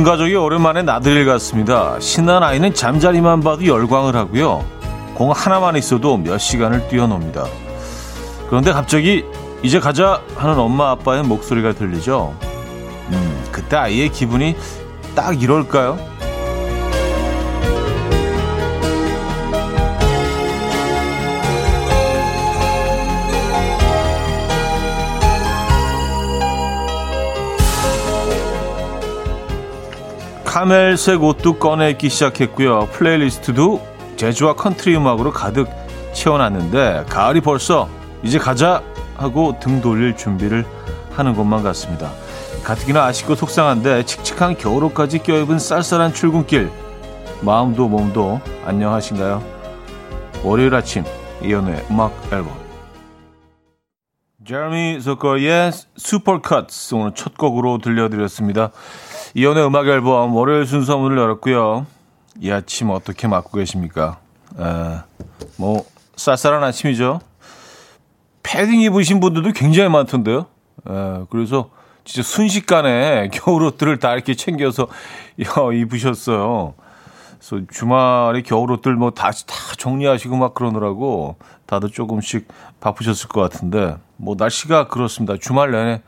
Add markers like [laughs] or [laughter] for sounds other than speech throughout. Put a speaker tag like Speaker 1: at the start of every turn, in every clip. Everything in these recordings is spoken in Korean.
Speaker 1: 온 가족이 오랜만에 나들이를 갔습니다. 신난 아이는 잠자리만 봐도 열광을 하고요. 공 하나만 있어도 몇 시간을 뛰어놉니다. 그런데 갑자기 이제 가자 하는 엄마 아빠의 목소리가 들리죠. 음, 그때 아이의 기분이 딱 이럴까요? 카멜색 옷도 꺼내기 시작했고요. playlist도 재즈와 컨트리 음악으로 가득 채워놨는데 가을이 벌써 이제 가자 하고 등 돌릴 준비를 하는 것만 같습니다. 가뜩이나 아쉽고 속상한데 칙칙한 겨울옷까지 껴입은 쌀쌀한 출근길 마음도 몸도 안녕하신가요? 월요일 아침 이연우의 음악 앨범 제르미 조커의 슈퍼컷스 오늘 첫 곡으로 들려드렸습니다. 이연의 음악 앨범 월요일 순서 문을 열었고요. 이 아침 어떻게 맞고 계십니까? 에, 뭐 쌀쌀한 아침이죠. 패딩 입으신 분들도 굉장히 많던데요. 에, 그래서 진짜 순식간에 [laughs] 겨울옷들을 다 이렇게 챙겨서 입으셨어요. 그래서 주말에 겨울옷들 뭐 다시 다 정리하시고 막 그러느라고 다들 조금씩 바쁘셨을 것 같은데 뭐 날씨가 그렇습니다. 주말 내내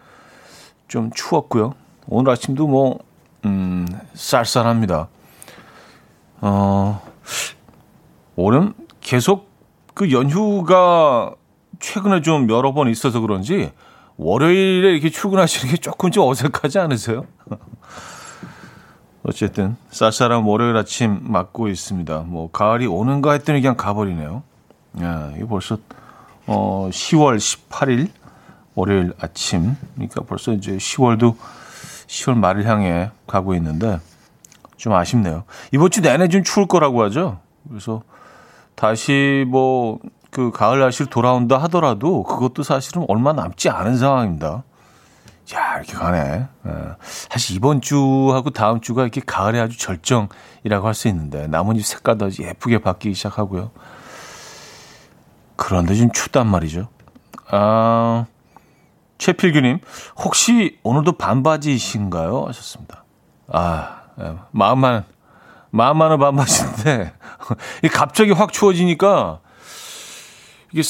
Speaker 1: 좀 추웠고요. 오늘 아침도 뭐 음, 쌀쌀합니다. 어, 올해는 계속 그 연휴가 최근에 좀 여러 번 있어서 그런지 월요일에 이렇게 출근하시는 게 조금 좀 어색하지 않으세요? [laughs] 어쨌든 쌀쌀한 월요일 아침 맞고 있습니다. 뭐 가을이 오는가 했더니 그냥 가버리네요. 야, 이게 벌써 어 10월 18일 월요일 아침. 그러니까 벌써 이제 10월도 10월 말을 향해 가고 있는데 좀 아쉽네요. 이번 주 내내 좀 추울 거라고 하죠. 그래서 다시 뭐 그 가을 날씨로 돌아온다 하더라도 그것도 사실은 얼마 남지 않은 상황입니다. 야, 이렇게 가네. 예. 사실 이번 주하고 다음 주가 이렇게 가을에 아주 절정이라고 할 수 있는데 나뭇잎 색깔도 아주 예쁘게 바뀌기 시작하고요. 그런데 좀 춥단 말이죠. 아, 최필규님, 혹시 오늘도 반바지이신가요? 하셨습니다. 아, 예, 마음만, 마음만은 반바지인데, [laughs] 갑자기 확 추워지니까, 이게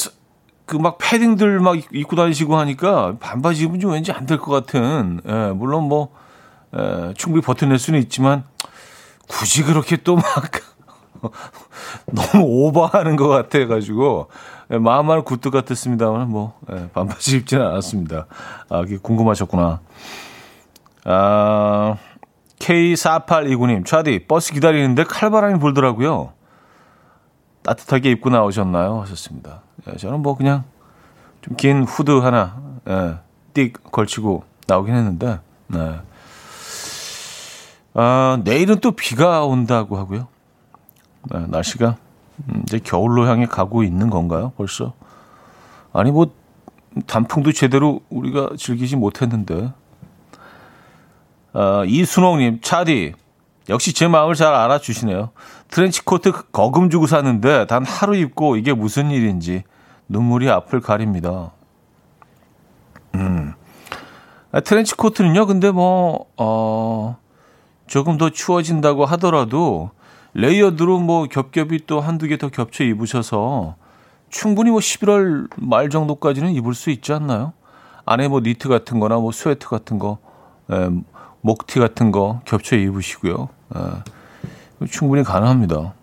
Speaker 1: 그 막 패딩들 막 입고 다니시고 하니까 반바지 입으면 좀 왠지 안 될 것 같은, 예, 물론 뭐, 예, 충분히 버텨낼 수는 있지만, 굳이 그렇게 또 막, [laughs] 너무 오버하는 것 같아가지고, 예, 마음만은 굴뚝 같았습니다만, 뭐, 예, 반바지 [laughs] 입지는 않았습니다. 아, 그게 궁금하셨구나. 아, K4829님, 차디, 버스 기다리는데 칼바람이 불더라고요. 따뜻하게 입고 나오셨나요? 하셨습니다. 예, 저는 뭐 그냥 좀 긴 후드 하나, 예, 띡 걸치고 나오긴 했는데, 네. 아, 내일은 또 비가 온다고 하고요. 네, 날씨가 음, 이제 겨울로 향해 가고 있는 건가요? 벌써? 아니 뭐 단풍도 제대로 우리가 즐기지 못했는데. 아, 이순옥님, 차디 역시 제 마음을 잘 알아주시네요. 트렌치코트 거금 주고 샀는데 단 하루 입고 이게 무슨 일인지 눈물이 앞을 가립니다. 음. 아, 트렌치 코트는요, 근데 뭐, 어, 조금 더 추워진다고 하더라도 layered로 뭐 겹겹이 또 한두 개 더 겹쳐 입으셔서 충분히 뭐 11월 말 정도까지는 입을 수 있지 않나요? 안에 뭐 니트 같은 거나 뭐 sweat 같은 거, 에, 목티 같은 거 겹쳐 입으시고요. 에, 충분히 가능합니다.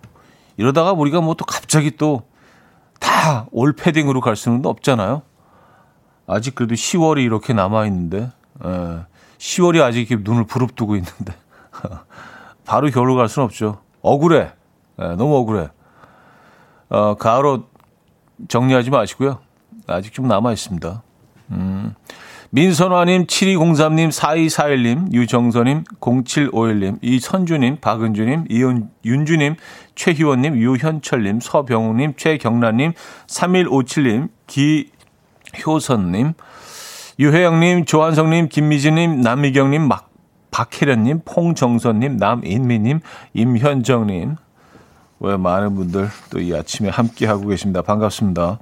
Speaker 1: 이러다가 우리가 뭐 또 갑자기 또 다 올 패딩으로 갈 수는 없잖아요. 아직 그래도 10월이 이렇게 남아있는데, 에, 10월이 아직 이렇게 눈을 부릅뜨고 있는데, [laughs] 바로 겨울로 갈 수는 없죠. 억울해. 네, 너무 억울해. 어, 가을옷 정리하지 마시고요. 아직 좀 남아 있습니다. 음. 민선화님, 7203님, 4241님, 유정선님, 0751님, 이선주님, 박은주님, 이윤주님, 최희원님, 유현철님, 서병우님, 최경란님, 3157님, 기효선님, 유혜영님, 조한성님, 김미진님, 남미경님, 막 박혜련님, 홍정선님, 남인미님, 임현정님, 왜 많은 분들 또 이 아침에 함께 하고 계십니다. 반갑습니다.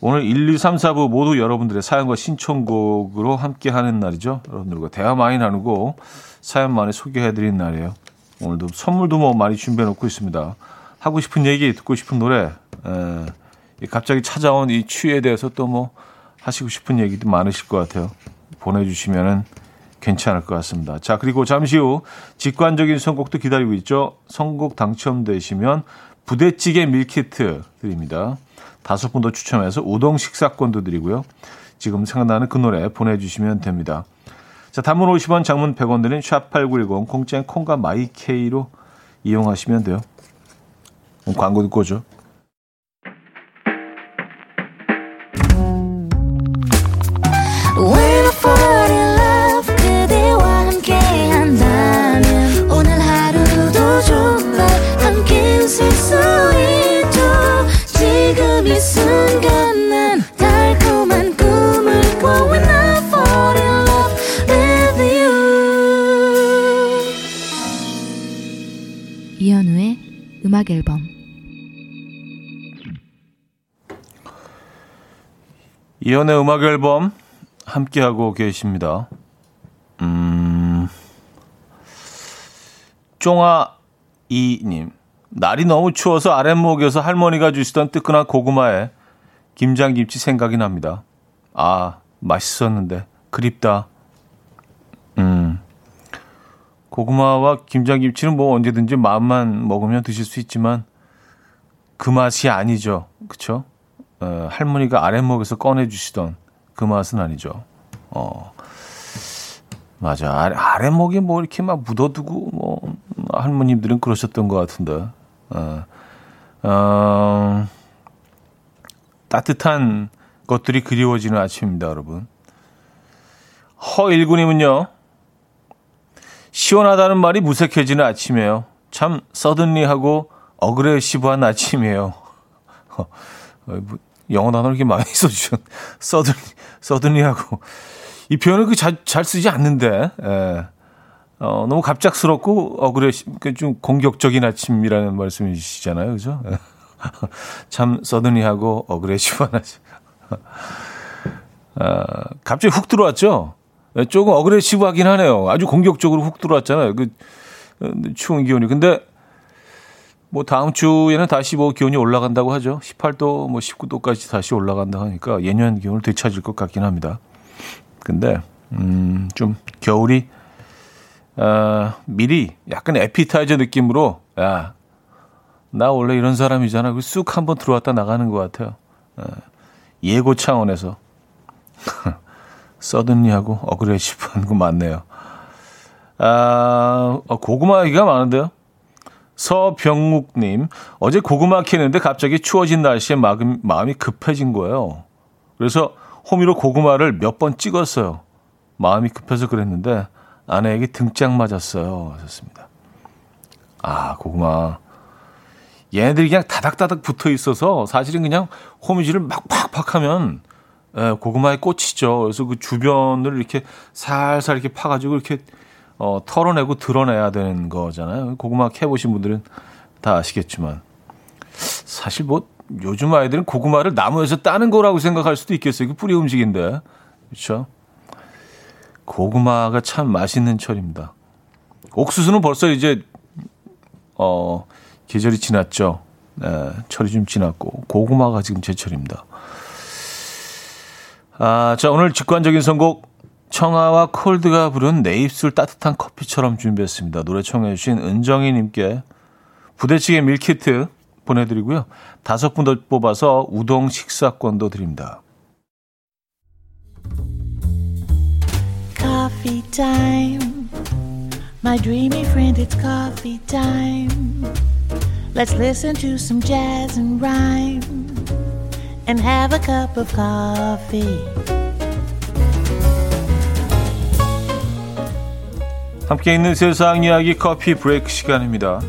Speaker 1: 오늘 1, 2, 3, 4부 모두 여러분들의 사연과 신청곡으로 함께 하는 날이죠. 여러분들과 대화 많이 나누고 사연 많이 소개해드리는 날이에요. 오늘도 선물도 뭐 많이 준비해 놓고 있습니다. 하고 싶은 얘기, 듣고 싶은 노래, 에, 갑자기 찾아온 이 취에 대해서 또 뭐 하시고 싶은 얘기도 많으실 것 같아요. 보내주시면은 괜찮을 것 같습니다. 자, 그리고 잠시 후 직관적인 선곡도 기다리고 있죠. 선곡 당첨되시면 부대찌개 밀키트 드립니다. 다섯 분 더 추첨해서 우동 식사권도 드리고요. 지금 생각나는 그 노래 보내주시면 됩니다. 자, 단문 50원, 장문 100원 드린 샵8910 공짜인 콩과 마이케이로 이용하시면 돼요. 광고 듣고 오죠.
Speaker 2: 음악 앨범
Speaker 1: 이연의 음악 앨범 함께하고 계십니다. 음, 쫑아 이님 날이 너무 추워서 아랫목에서 할머니가 주시던 뜨끈한 고구마에 김장김치 생각이 납니다. 아 맛있었는데 그립다. 음 고구마와 김장김치는 뭐 언제든지 마음만 먹으면 드실 수 있지만 그 맛이 아니죠. 그쵸? 어, 할머니가 아랫목에서 꺼내주시던 그 맛은 아니죠. 어, 맞아. 아래, 아랫목에 뭐 이렇게 막 묻어두고 뭐 할머님들은 그러셨던 것 같은데. 어, 어, 따뜻한 것들이 그리워지는 아침입니다, 여러분. 허일구님은요, 시원하다는 말이 무색해지는 아침이에요. 참 서든리하고 어그레시브한 아침이에요. [laughs] 어, 뭐, 영어 단어를 이렇게 많이 [laughs] 써주셨. 서든리, 서든리하고. 이 표현을 그잘 잘 쓰지 않는데, 예. 어, 너무 갑작스럽고 어그레시, 그좀 공격적인 아침이라는 말씀이시잖아요. 그죠? 예. [laughs] 참 서든리하고 어그레시브한 아침. 아, 갑자기 훅 들어왔죠? 예, 조금 어그레시브하긴 하네요. 아주 공격적으로 훅 들어왔잖아요. 그 어, 추운 기온이. 근데 뭐 다음 주에는 다시 뭐 기온이 올라간다고 하죠. 18도 뭐 19도까지 다시 올라간다 하니까 예년 기온을 되찾을 것 같긴 합니다. 근데 음좀 겨울이 아, 미리 약간 에피타이저 느낌으로 야, 나 원래 이런 사람이잖아. 그쑥 한번 들어왔다 나가는 것 같아요. 아, 예고 차원에서. [laughs] 서든리하고 어그레시브한 거 많네요. 아, 어, 고구마 얘기가 많은데요. 서병욱님, 어제 고구마 캐는데 갑자기 추워진 날씨에 마음, 마음이 급해진 거예요. 그래서 호미로 고구마를 몇 번 찍었어요. 마음이 급해서 그랬는데 아내에게 등짝 맞았어요. 하셨습니다. 아, 고구마. 얘네들이 그냥 다닥다닥 붙어 있어서 사실은 그냥 호미질을 막 팍팍 하면 예, 고구마의 꽃이죠. 그래서 그 주변을 이렇게 살살 이렇게 파가지고 이렇게 어, 털어내고 드러내야 되는 거잖아요. 고구마 캐보신 분들은 다 아시겠지만. 사실 뭐 요즘 아이들은 고구마를 나무에서 따는 거라고 생각할 수도 있겠어요. 그 뿌리 음식인데. 그렇죠? 고구마가 참 맛있는 철입니다. 옥수수는 벌써 이제 어 계절이 지났죠. 네, 철이 좀 지났고 고구마가 지금 제철입니다. 아, 자, 오늘 직관적인 선곡 청아와 콜드가 부른 내 입술 따뜻한 커피처럼 준비했습니다. 노래 청해 주신 은정희님께 부대찌개 밀키트 보내드리고요. 다섯 분 더 뽑아서 우동 식사권도 드립니다. Coffee. My dreamy friend, it's coffee time. Let's listen to some jazz and rhyme. And have a cup of coffee. 함께 있는 세상 이야기 커피 브레이크 시간입니다.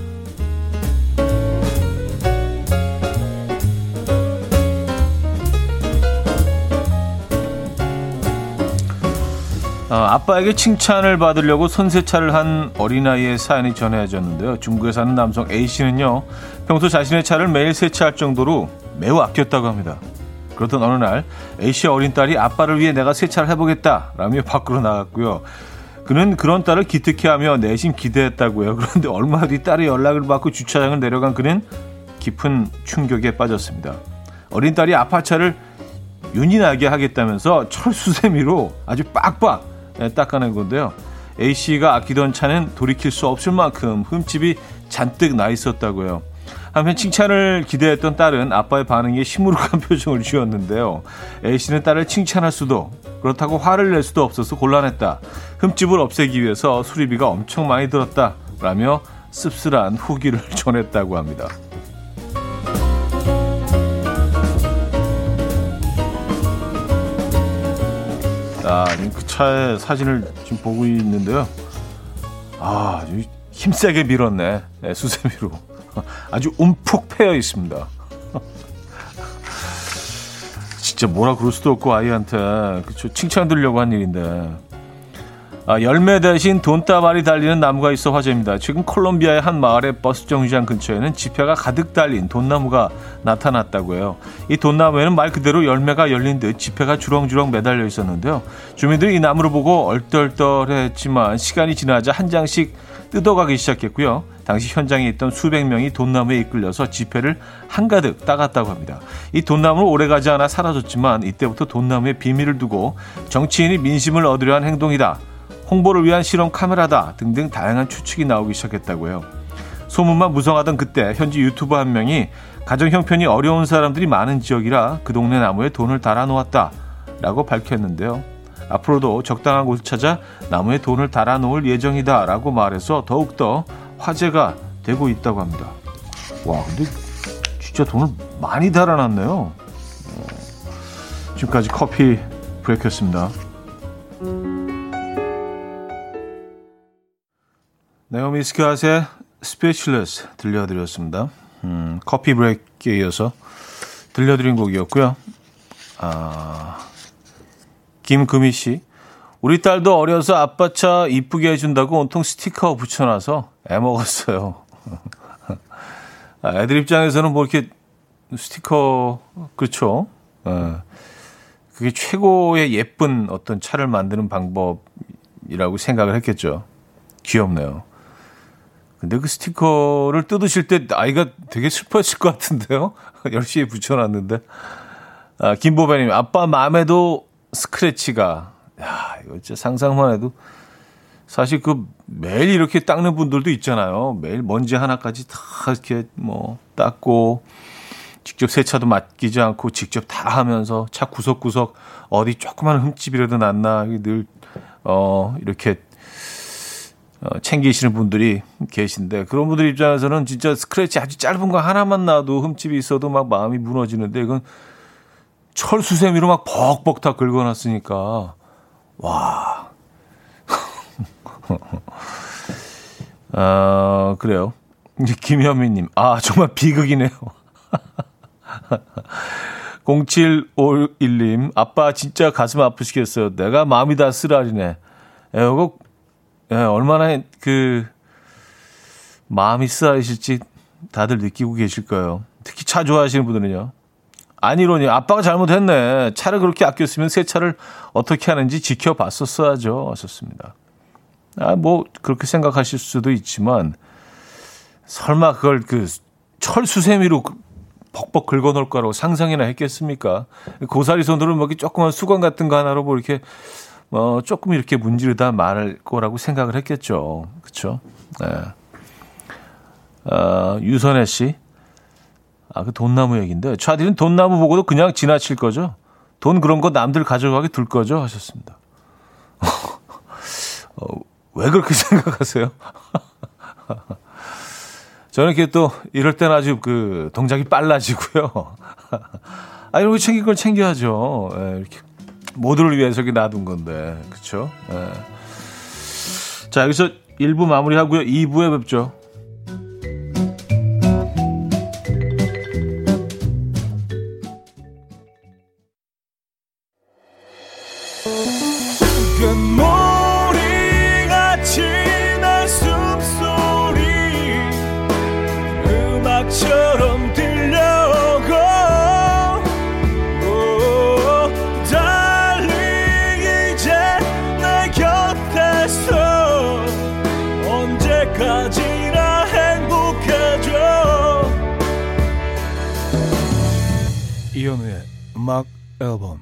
Speaker 1: 어, 아빠에게 칭찬을 받으려고 손세차를 한 어린아이의 사연이 전해졌는데요. 중국에 사는 남성 A씨는요. 평소 자신의 차를 매일 세차할 정도로 매우 아꼈다고 합니다. 그렇던 어느 날 A씨의 어린 딸이 아빠를 위해 내가 세차를 해보겠다 라며 밖으로 나갔고요. 그는 그런 딸을 기특해하며 내심 기대했다고요. 그런데 얼마 뒤 딸의 연락을 받고 주차장을 내려간 그는 깊은 충격에 빠졌습니다. 어린 딸이 아파차를 윤이 나게 하겠다면서 철수세미로 아주 빡빡 닦아낸 건데요. A씨가 아끼던 차는 돌이킬 수 없을 만큼 흠집이 잔뜩 나 있었다고요. 한편 칭찬을 기대했던 딸은 아빠의 반응에 시무룩한 [laughs] 표정을 지었는데요. A씨는 딸을 칭찬할 수도 그렇다고 화를 낼 수도 없어서 곤란했다. 흠집을 없애기 위해서 수리비가 엄청 많이 들었다. 라며 씁쓸한 후기를 [laughs] 전했다고 합니다. 아, 그 차의 사진을 지금 보고 있는데요. 아, 힘세게 밀었네. 네, 수세미로. 아주 움푹 패여 있습니다. 진짜 뭐라 그럴 수도 없고 아이한테. 그쵸? 칭찬 드리려고 한 일인데 아, 열매 대신 돈다발이 달리는 나무가 있어 화제입니다. 지금 콜롬비아의 한 마을의 버스 정류장 근처에는 지폐가 가득 달린 돈나무가 나타났다고 해요. 이 돈나무에는 말 그대로 열매가 열린 듯 지폐가 주렁주렁 매달려 있었는데요. 주민들이 이 나무를 보고 얼떨떨했지만 시간이 지나자 한 장씩 뜯어가기 시작했고요. 당시 현장에 있던 수백 명이 돈나무에 이끌려서 지폐를 한가득 따갔다고 합니다. 이 돈나무는 오래가지 않아 사라졌지만 이때부터 돈나무에 비밀을 두고 정치인이 민심을 얻으려 한 행동이다. 홍보를 위한 실험 카메라다 등등 다양한 추측이 나오기 시작했다고 해요. 소문만 무성하던 그때 현지 유튜버 한 명이 가정 형편이 어려운 사람들이 많은 지역이라 그 동네 나무에 돈을 달아 놓았다 라고 밝혔는데요. 앞으로도 적당한 곳을 찾아 나무에 돈을 달아 놓을 예정이다 라고 말해서 더욱더 화제가 되고 있다고 합니다. 와 근데 진짜 돈을 많이 달아놨네요. 어, 지금까지 커피 브레이크였습니다. 나오미 스캇의 Speechless 들려드렸습니다. 음, coffee break에 이어서 들려드린 곡이었고요. 아, 김금희 씨. 우리 딸도 어려서 아빠 차 이쁘게 해준다고 온통 스티커 붙여놔서 애 먹었어요. [laughs] 아, 애들 입장에서는 뭐 이렇게 스티커, 그렇죠. 예. 그게 최고의 예쁜 어떤 차를 만드는 방법이라고 생각을 했겠죠. 귀엽네요. 근데 그 스티커를 뜯으실 때 아이가 되게 슬퍼했을 것 같은데요. [laughs] 열심히 붙여놨는데. 아, 김보배님, 아빠 마음에도 스크래치가. 야, 이거 진짜 상상만 해도. 사실 그 매일 이렇게 닦는 분들도 있잖아요. 매일 먼지 하나까지 다 이렇게 뭐 닦고 직접 세차도 맡기지 않고 직접 다 하면서 차 구석구석 어디 조그만 흠집이라도 났나 늘 어, 이렇게 어, 챙기시는 분들이 계신데 그런 분들 입장에서는 진짜 스크래치 아주 짧은 거 하나만 나도 흠집이 있어도 막 마음이 무너지는데 이건 철수세미로 막 벅벅 다 긁어놨으니까 와. [laughs] 아 그래요. 김현미님 아 정말 비극이네요. [laughs] 0751님 아빠 진짜 가슴 아프시겠어요. 내가 마음이 다 쓰라리네. 에어곡 예, 얼마나 그 마음이 쓰라리실지 다들 느끼고 계실 거예요. 특히 차 좋아하시는 분들은요. 아니로니 아빠가 잘못했네. 차를 그렇게 아꼈으면 새 차를 어떻게 하는지 지켜봤었어야죠. 하셨습니다. 아, 뭐 그렇게 생각하실 수도 있지만 설마 그걸 그 철수세미로 벅벅 긁어놓을 거라고 상상이나 했겠습니까? 고사리 손으로 뭐 조그만 수건 같은 거 하나로 뭐 이렇게 뭐 조금 이렇게 문지르다 말할 거라고 생각을 했겠죠. 그렇죠? 네. 어, 유선혜 씨. 아, 그 돈나무 얘기인데 차디는 돈나무 보고도 그냥 지나칠 거죠? 돈 그런 거 남들 가져가게 둘 거죠? 하셨습니다. [laughs] 어, 왜 그렇게 [laughs] 생각하세요? [laughs] 저는 이렇게 또 이럴 때는 아주 그 동작이 빨라지고요. 아, 이런 거 챙길 걸 챙겨야죠. 예, 이렇게 모두를 위해서 이렇게 놔둔 건데. 그쵸? 예. 자, 여기서 1부 마무리하고요. 2부에 뵙죠.
Speaker 2: 이현우의 음악 앨범.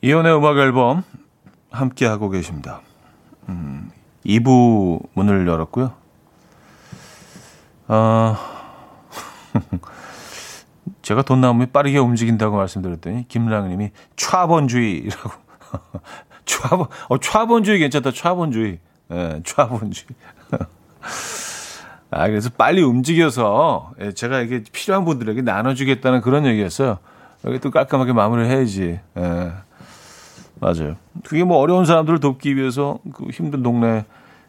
Speaker 1: 이혼의 음악 앨범 함께 하고 계십니다. 음, 2부 문을 열었고요. 어, [laughs] 제가 돈 나오면 빠르게 움직인다고 말씀드렸더니 김랑님이 차본주의라고. 차본 [laughs] 어 차본주의 괜찮다. 차본주의. 예 차본주의 [laughs] 아 그래서 빨리 움직여서 예, 제가 이게 필요한 분들에게 나눠주겠다는 그런 얘기였어요 여기 또 깔끔하게 마무리를 해야지 예. 맞아요. 그게 뭐 어려운 사람들을 돕기 위해서 그 힘든 동네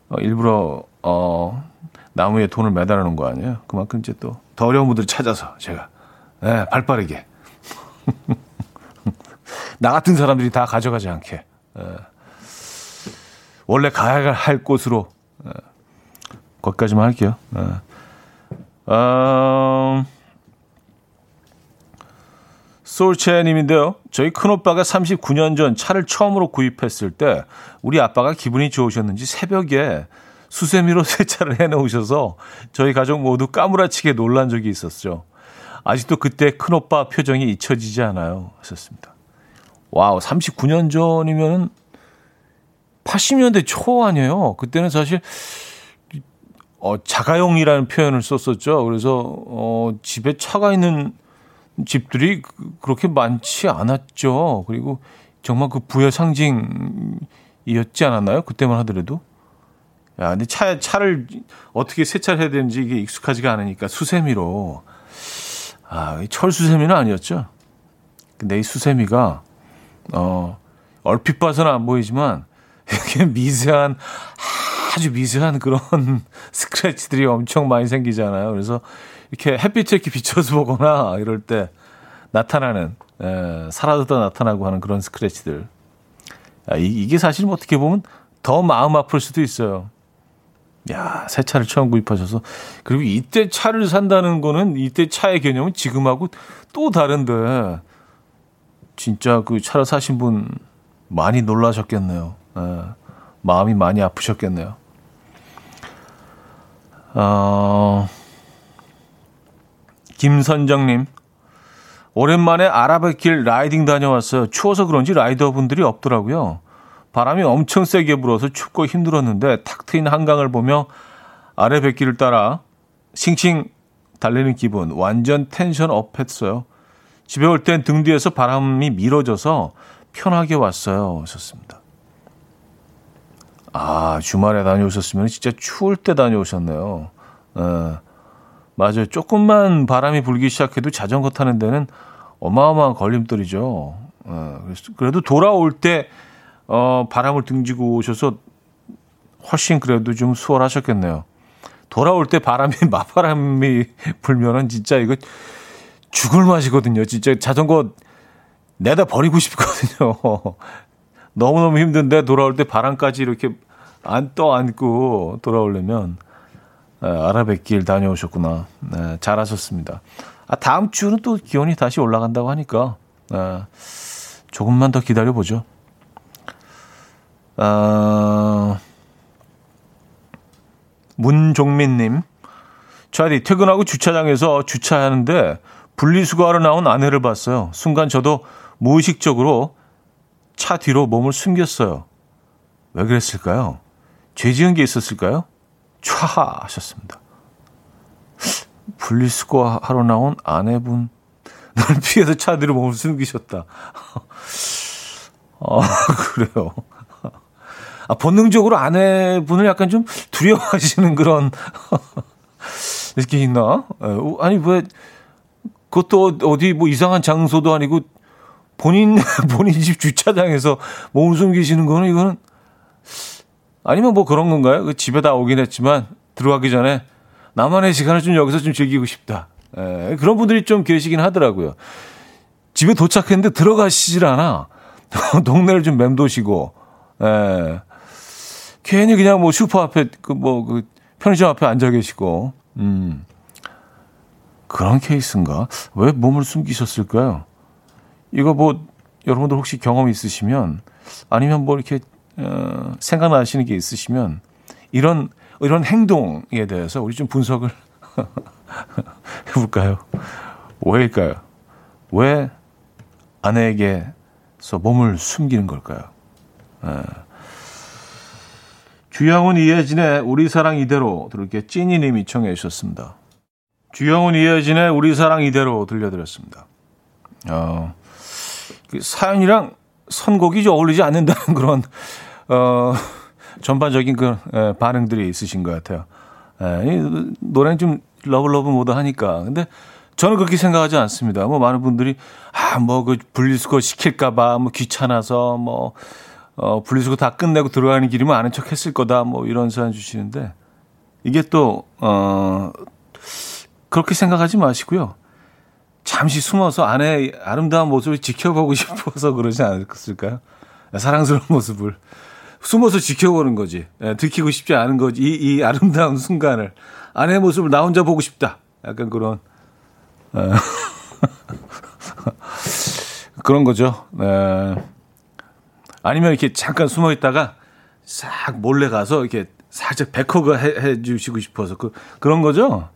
Speaker 1: 어, 일부러 어 나무에 돈을 매달아 놓은 거 아니에요. 그만큼 이제 또 더 어려운 분들 찾아서 제가 예, 발 빠르게 [laughs] 나 같은 사람들이 다 가져가지 않게 예. 원래 가야 할 곳으로 예. 거기까지만 할게요. 예. 음, 솔체님인데요. 저희 큰오빠가 39년 전 차를 처음으로 구입했을 때 우리 아빠가 기분이 좋으셨는지 새벽에 수세미로 [laughs] 세차를 해놓으셔서 저희 가족 모두 까무라치게 놀란 적이 있었죠. 아직도 그때 큰오빠 표정이 잊혀지지 않아요. 하셨습니다. Wow, 39년 전이면 80년대 초 아니에요. 그때는 사실 어, 자가용이라는 표현을 썼었죠. 그래서 어, 집에 차가 있는 집들이 그, 그렇게 많지 않았죠. 그리고 정말 그 부의 상징이었지 않았나요? 그때만 하더라도. 야, 근데 차, 차를 어떻게 세차를 해야 되는지 이게 익숙하지가 않으니까 수세미로. 아, 철수세미는 아니었죠. 근데 이 수세미가, 어, 얼핏 봐서는 안 보이지만, [laughs] 이렇게 미세한, 아주 미세한 그런 [laughs] 스크래치들이 엄청 많이 생기잖아요. 그래서 이렇게 햇빛에 이렇게 비춰서 보거나 이럴 때 나타나는 에, 사라졌다 나타나고 하는 그런 스크래치들. 야, 이, 이게 사실 뭐 어떻게 보면 더 마음 아플 수도 있어요. 야, 새 차를 처음 구입하셔서 그리고 이때 차를 산다는 거는 이때 차의 개념은 지금하고 또 다른데 진짜 그 차를 사신 분 많이 놀라셨겠네요. 에, 마음이 많이 아프셨겠네요. 어... 김선정님, 오랜만에 아라뱃길 라이딩 다녀왔어요. 추워서 그런지 라이더분들이 없더라고요. 바람이 엄청 세게 불어서 춥고 힘들었는데 탁 트인 한강을 보며 아래 뱃길을 따라 싱싱 달리는 기분 완전 tension up 했어요. 집에 올 땐 등 뒤에서 바람이 밀어져서 편하게 왔어요. 하셨습니다. 아, 주말에 다녀오셨으면 진짜 추울 때 다녀오셨네요. 에. 맞아요. 조금만 바람이 불기 시작해도 자전거 타는 데는 어마어마한 걸림돌이죠. 어, 그래도 돌아올 때 어, 바람을 등지고 오셔서 훨씬 그래도 좀 수월하셨겠네요. 돌아올 때 바람이 [laughs] 맞바람이 불면은 진짜 이거 죽을 맛이거든요. 진짜 자전거 내다 버리고 싶거든요. 너무너무 힘든데 돌아올 때 바람까지 이렇게 안 떠안고 돌아오려면 네, 아라뱃길 다녀오셨구나. 네, 잘하셨습니다. 아, 다음 주는 또 기온이 다시 올라간다고 하니까 네, 조금만 더 기다려 보죠. 아, 문종민님, 차디 퇴근하고 주차장에서 주차하는데 분리수거하러 나온 아내를 봤어요. 순간 저도 무의식적으로 차 뒤로 몸을 숨겼어요. 왜 그랬을까요? 죄 지은 게 있었을까요? 촤 하셨습니다. 분리수거 하러 나온 아내분 널 피해서 차 뒤로 몸을 숨기셨다. [laughs] 어, 그래요. 아, 본능적으로 아내분을 약간 좀 두려워하시는 그런 느낌이 있나? 아니, 왜, 그것도 어디 뭐 이상한 장소도 아니고 본인, [laughs] 본인 집 주차장에서 몸을 숨기시는 거는 이거는 아니면 뭐 그런 건가요? 그 집에 다 오긴 했지만 들어가기 전에 나만의 시간을 좀 여기서 좀 즐기고 싶다. 에, 예, 그런 분들이 좀 계시긴 하더라고요. 집에 도착했는데 들어가시질 않아. [laughs] 동네를 좀 맴도시고, 에, 예. 괜히 그냥 뭐 슈퍼 앞에, 그 뭐, 그 편의점 앞에 앉아 계시고, 음. 그런 케이스인가? 왜 몸을 숨기셨을까요? 이거 뭐, 여러분들 혹시 경험 있으시면, 아니면 뭐 이렇게 어, 생각나시는 게 있으시면 이런 이런 행동에 대해서 우리 좀 분석을 [laughs] 해볼까요? 왜일까요? 왜 아내에게서 몸을 숨기는 걸까요? 예. 주영훈 이혜진의 우리 사랑 이대로 들을게 찐이님이 청해 주셨습니다. 주영훈 이혜진의 우리 사랑 이대로 들려드렸습니다. 어, 그 사연이랑 선곡이 좀 어울리지 않는다는 [laughs] 그런 어, 전반적인 그 예, 반응들이 있으신 것 같아요. 예, 이 노래는 좀 love love 모드 하니까. 근데 저는 그렇게 생각하지 않습니다. 뭐 많은 분들이 아 뭐 그 분리수거 시킬까봐 뭐 귀찮아서 뭐 어, 분리수거 다 끝내고 들어가는 길이면 아는 척 했을 거다 뭐 이런 사연 주시는데 이게 또 어, 그렇게 생각하지 마시고요. 잠시 숨어서 아내의 아름다운 모습을 지켜보고 싶어서 그러지 않았을까요? 사랑스러운 모습을 숨어서 지켜보는 거지. 예, 들키고 싶지 않은 거지. 이, 이 아름다운 순간을 아내의 모습을 나 혼자 보고 싶다. 약간 그런 예. [laughs] 그런 거죠. 네. 아니면 이렇게 잠깐 숨어 있다가 싹 몰래 가서 이렇게 살짝 back hug 해, 해 주시고 싶어서 그 그런 거죠.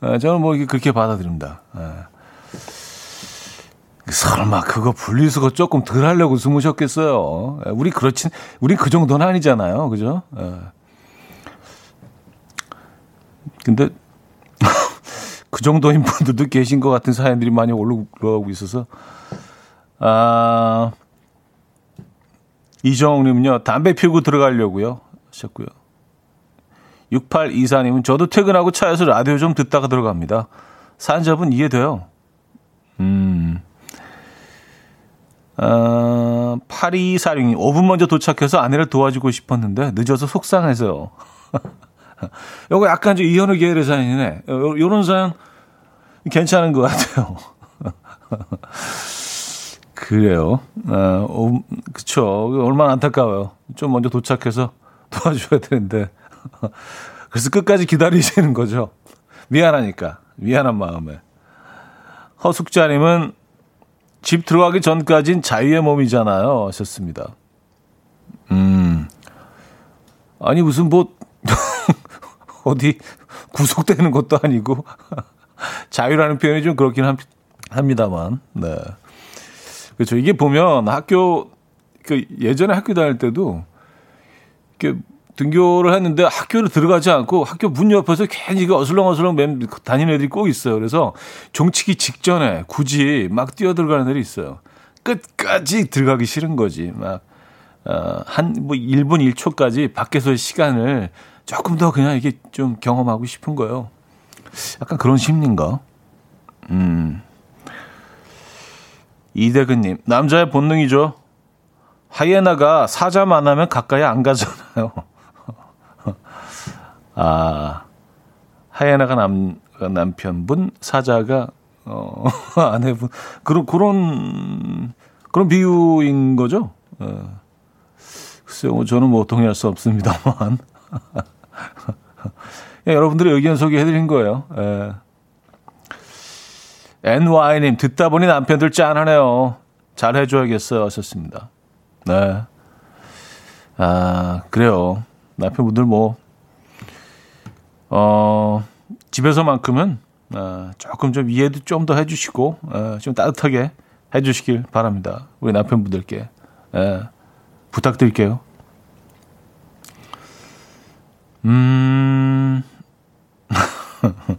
Speaker 1: 네, 저는 뭐 그렇게 받아들입니다. 네. 설마 그거 분리수거 조금 덜 하려고 숨으셨겠어요. 예, 우리 그렇진, 우리 그 정도는 아니잖아요. 그죠? 예. 근데, [laughs] 그 정도인 분들도 계신 것 같은 사연들이 많이 올라오고 있어서, 아, 이정욱님은요, 담배 피우고 들어가려고요. 하셨고요. 6824님은 저도 퇴근하고 차에서 라디오 좀 듣다가 들어갑니다. 사연자분 이해돼요. 어, 8246님, 5분 먼저 도착해서 아내를 도와주고 싶었는데 늦어서 속상해서요. [laughs] 요거 약간 좀 이현우 계열의 사연이네. 요, 요런 사연 괜찮은 것 같아요. [laughs] 그래요. 어, 어, 그쵸. 얼마나 안타까워요. 좀 먼저 도착해서 도와줘야 되는데. [laughs] 그래서 끝까지 기다리시는 거죠. 미안하니까. 미안한 마음에. 허숙자님은 집 들어가기 전까진 자유의 몸이잖아요. 하셨습니다. 음. 아니, 무슨 뭐, [laughs] 어디 구속되는 것도 아니고, [laughs] 자유라는 표현이 좀 그렇긴 합니다만, 네. 그렇죠. 이게 보면 학교, 그 예전에 학교 다닐 때도, 이렇게 등교를 했는데 학교를 들어가지 않고 학교 문 옆에서 괜히 그 어슬렁어슬렁 맨 다니는 애들이 꼭 있어요. 그래서 종치기 직전에 굳이 막 뛰어 들어가는 애들이 있어요. 끝까지 들어가기 싫은 거지. 막, 어, 한, 뭐, 1분 1초까지 밖에서의 시간을 조금 더 그냥 이게 좀 경험하고 싶은 거예요. 약간 그런 심리인가? 음. 이대근님, 남자의 본능이죠. 하이에나가 사자 만나면 가까이 안 가잖아요. 아, 하이에나가 남, 남편분, 사자가, 어, [laughs] 아내분. 그런, 그런, 그런 비유인 거죠? 어. 글쎄요, 뭐 저는 뭐 동의할 수 없습니다만. [laughs] 예, 여러분들의 의견 소개해드린 거예요. 예. NY님, 듣다 보니 남편들 짠하네요. 잘 해줘야겠어요. 하셨습니다. 네. 아, 그래요. 남편분들 뭐, 어, 집에서만큼은 어, 조금 좀 이해도 좀 더 해주시고 어, 좀 따뜻하게 해주시길 바랍니다. 우리 남편분들께 예, 부탁드릴게요. 음. [laughs]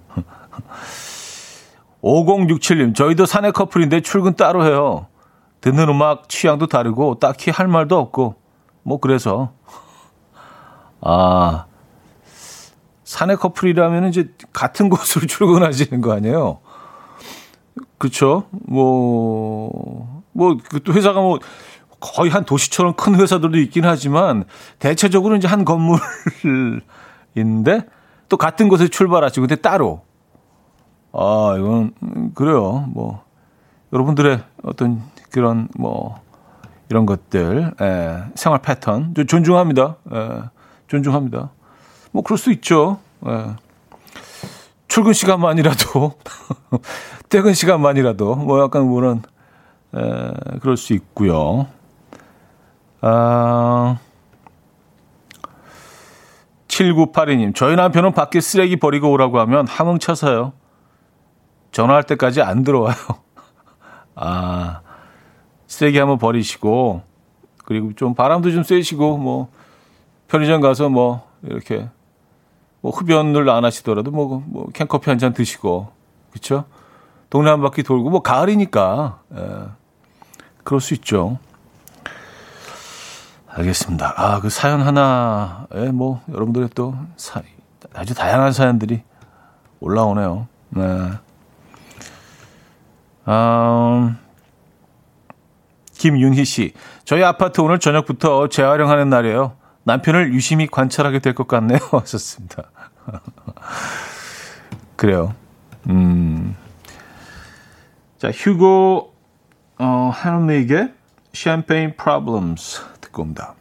Speaker 1: 5067님, 저희도 사내 커플인데 출근 따로 해요. 듣는 음악 취향도 다르고 딱히 할 말도 없고, 뭐 그래서. 아, 사내 커플이라면 이제 같은 곳으로 [laughs] 출근하시는 거 아니에요? 그쵸? 뭐, 뭐, 그또 회사가 뭐, 거의 한 도시처럼 큰 회사들도 있긴 하지만, 대체적으로 이제 한 건물인데, 또 같은 곳에 출발하시고, 근데 따로. 아, 이건, 그래요. 뭐, 여러분들의 어떤 그런, 뭐, 이런 것들, 예, 생활 패턴, 존중합니다. 예, 존중합니다. 뭐 그럴 수 있죠. 예. 출근 시간만이라도 [laughs] 퇴근 시간만이라도 뭐 약간 그런 에, 그럴 수 있고요. 아, 7982님, 저희 남편은 밖에 쓰레기 버리고 오라고 하면 함흥 쳐서요. 전화할 때까지 안 들어와요. [laughs] 아, 쓰레기 한번 버리시고, 그리고 좀 바람도 좀 쐬시고, 뭐, 편의점 가서 뭐, 이렇게, 뭐, 흡연을 안 하시더라도 뭐, 뭐, 캔커피 한 잔 드시고, 그쵸? 동네 한 바퀴 돌고, 뭐, 가을이니까, 예. 그럴 수 있죠. 알겠습니다. 아, 그 사연 하나에 뭐, 여러분들의 또, 사, 아주 다양한 사연들이 올라오네요. 네. 음, 김윤희 씨, 저희 아파트 오늘 저녁부터 재활용하는 날이에요. 남편을 유심히 관찰하게 될 것 같네요. [laughs] 하셨습니다. 그래요. 음. 자, 휴고, 어, 할메이게 샴페인 프로블럼스 듣고 옵니다.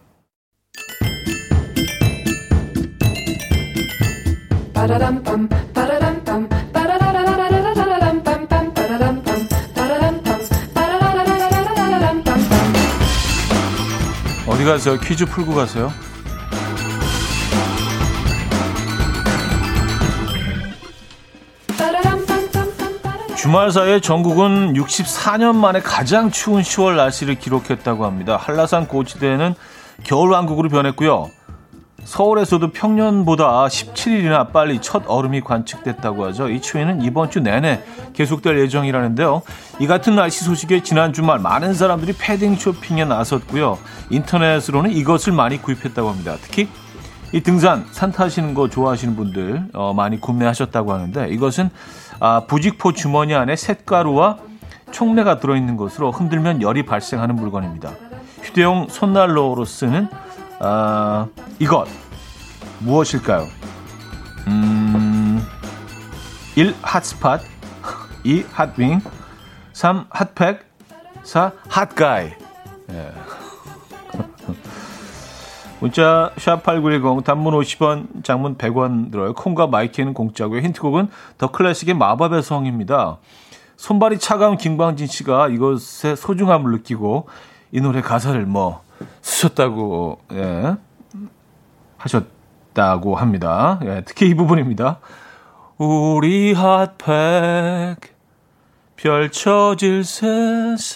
Speaker 1: 어디 가세요? 퀴즈 풀고 가세요? 주말 사이에 전국은 64년 만에 가장 추운 10월 날씨를 기록했다고 합니다. 한라산 고지대는 겨울왕국으로 변했고요. 서울에서도 평년보다 17일이나 빨리 첫 얼음이 관측됐다고 하죠. 이 추위는 이번 주 내내 계속될 예정이라는데요. 이 같은 날씨 소식에 지난 주말 많은 사람들이 패딩 쇼핑에 나섰고요. 인터넷으로는 이것을 많이 구입했다고 합니다. 특히 이 등산, 산 타시는 거 좋아하시는 분들 어, 많이 구매하셨다고 하는데 이것은 아, 부직포 주머니 안에 쇳가루와 촉매가 들어있는 것으로 흔들면 열이 발생하는 물건입니다. 휴대용 손난로로 쓰는 아, 이것 무엇일까요? 음, 1. hot spot 2. hot wing 3. hot pack 4. hot guy 예. 문자 샵8910 단문 50원 장문 100원 들어요. 콩과 마이 K는 공짜고요. 힌트곡은 더 클래식의 마법의 성입니다. 손발이 차가운 김광진 씨가 이것의 소중함을 느끼고 이 노래 가사를 뭐 쓰셨다고 예, 하셨다고 합니다. 예, 특히 이 부분입니다. 우리 핫팩 펼쳐질 세상이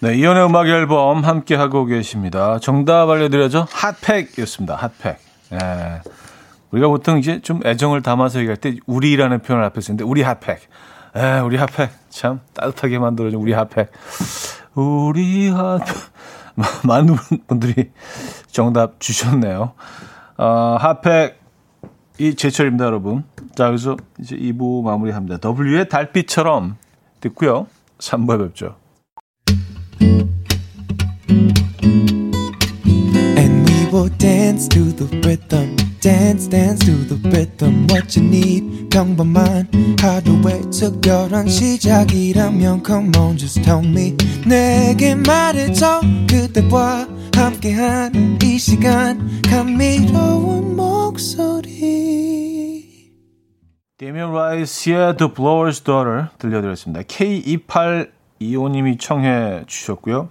Speaker 1: 네, 이연의 음악 앨범 함께 하고 계십니다. 정답 알려드려죠? 핫팩이었습니다. 핫팩. 예. 우리가 보통 이제 좀 애정을 담아서 얘기할 때 우리라는 표현을 앞에 쓰는데 우리 핫팩. 에, 우리 핫팩. 참 따뜻하게 만들어준 우리 핫팩. 우리 핫팩. [laughs] 많은 분들이 정답 주셨네요. 어, 핫팩. 이 제철입니다, 여러분. 자, 그래서 이제 2부 마무리합니다. W의 달빛처럼 듣고요. 3부에 뵙죠. And we will dance to the rhythm. dance dance to the rhythm what you need 평범한 하루의 특별한 시작이라면 come on just tell me 내게 말해줘 그대와 함께한 이 시간 감미로운 목소리 데미안 라이스의 The Blower's Daughter 들려드렸습니다. K2825님이 청해 주셨고요.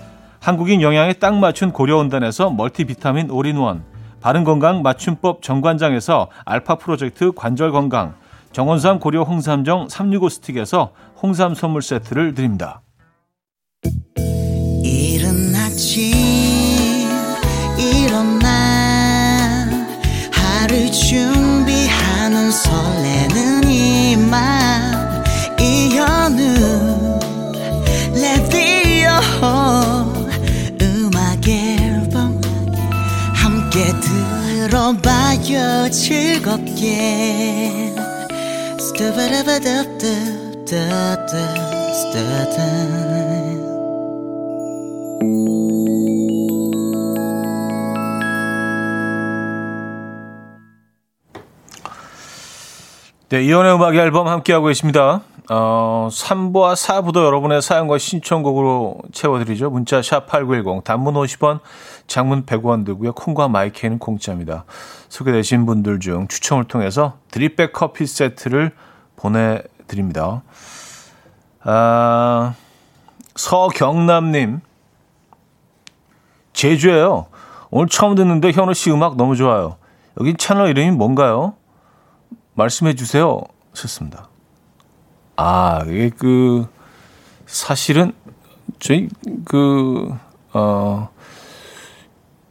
Speaker 1: 한국인 영양에 딱 맞춘 고려은단에서 multivitamin all-in-one, 바른건강 맞춤법 정관장에서 알파 프로젝트 관절 건강, 정원삼 고려 홍삼정 365 스틱에서 홍삼 선물 세트를 드립니다. 이른 아침 일어나 하루 준비하는 설레는 이맘 이현우 레디오 들어봐요 즐겁게 네, 이연의 음악 앨범 함께하고 계십니다. 어, 3부와 4부도 여러분의 사연과 신청곡으로 채워드리죠. 문자 샵 8910, 단문 50원, 장문 100원 들고요. 콩과 마이크는 공짜입니다. 소개되신 분들 중 추첨을 통해서 드립백 커피 세트를 보내드립니다. 아, 서경남님, 제주예요. 오늘 처음 듣는데 현우 씨 음악 너무 좋아요. 여기 채널 이름이 뭔가요? 말씀해 주세요. 좋습니다. 아, 이게 그, 사실은, 저희, 그, 어,